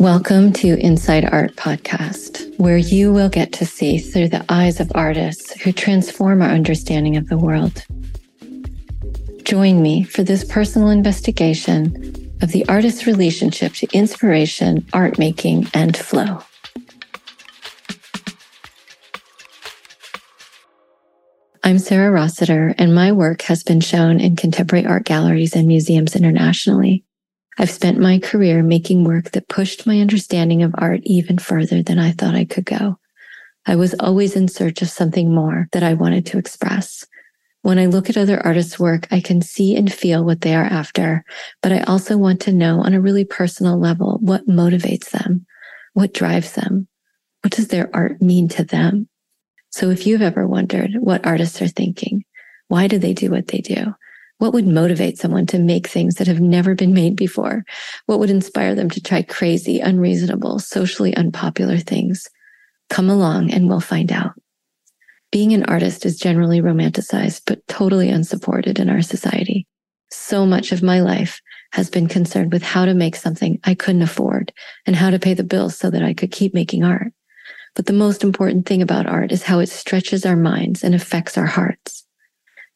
Welcome to Inside Art Podcast, where you will get to see through the eyes of artists who transform our understanding of the world. Join me for this personal investigation of the artist's relationship to inspiration, art making, and flow. I'm Sarah Rossiter, and my work has been shown in contemporary art galleries and museums internationally. I've spent my career making work that pushed my understanding of art even further than I thought I could go. I was always in search of something more that I wanted to express. When I look at other artists' work, I can see and feel what they are after, but I also want to know on a really personal level what motivates them, what drives them, what does their art mean to them? So if you've ever wondered what artists are thinking, why do they do what they do? What would motivate someone to make things that have never been made before? What would inspire them to try crazy, unreasonable, socially unpopular things? Come along and we'll find out. Being an artist is generally romanticized, but totally unsupported in our society. So much of my life has been concerned with how to make something I couldn't afford and how to pay the bills so that I could keep making art. But the most important thing about art is how it stretches our minds and affects our hearts.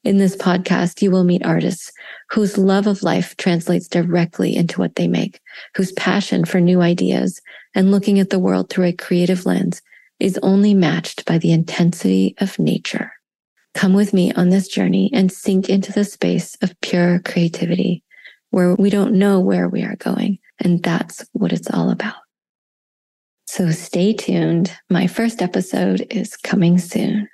In this podcast, you will meet artists whose love of life translates directly into what they make, whose passion for new ideas and looking at the world through a creative lens is only matched by the intensity of nature. Come with me on this journey and sink into the space of pure creativity where we don't know where we are going. And that's what it's all about. So stay tuned. My first episode is coming soon.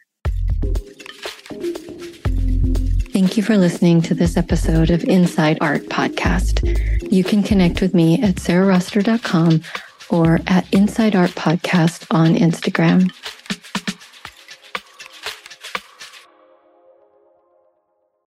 Thank you for listening to this episode of Inside Art Podcast. You can connect with me at sarahrossiter.com or at Inside Art Podcast on Instagram.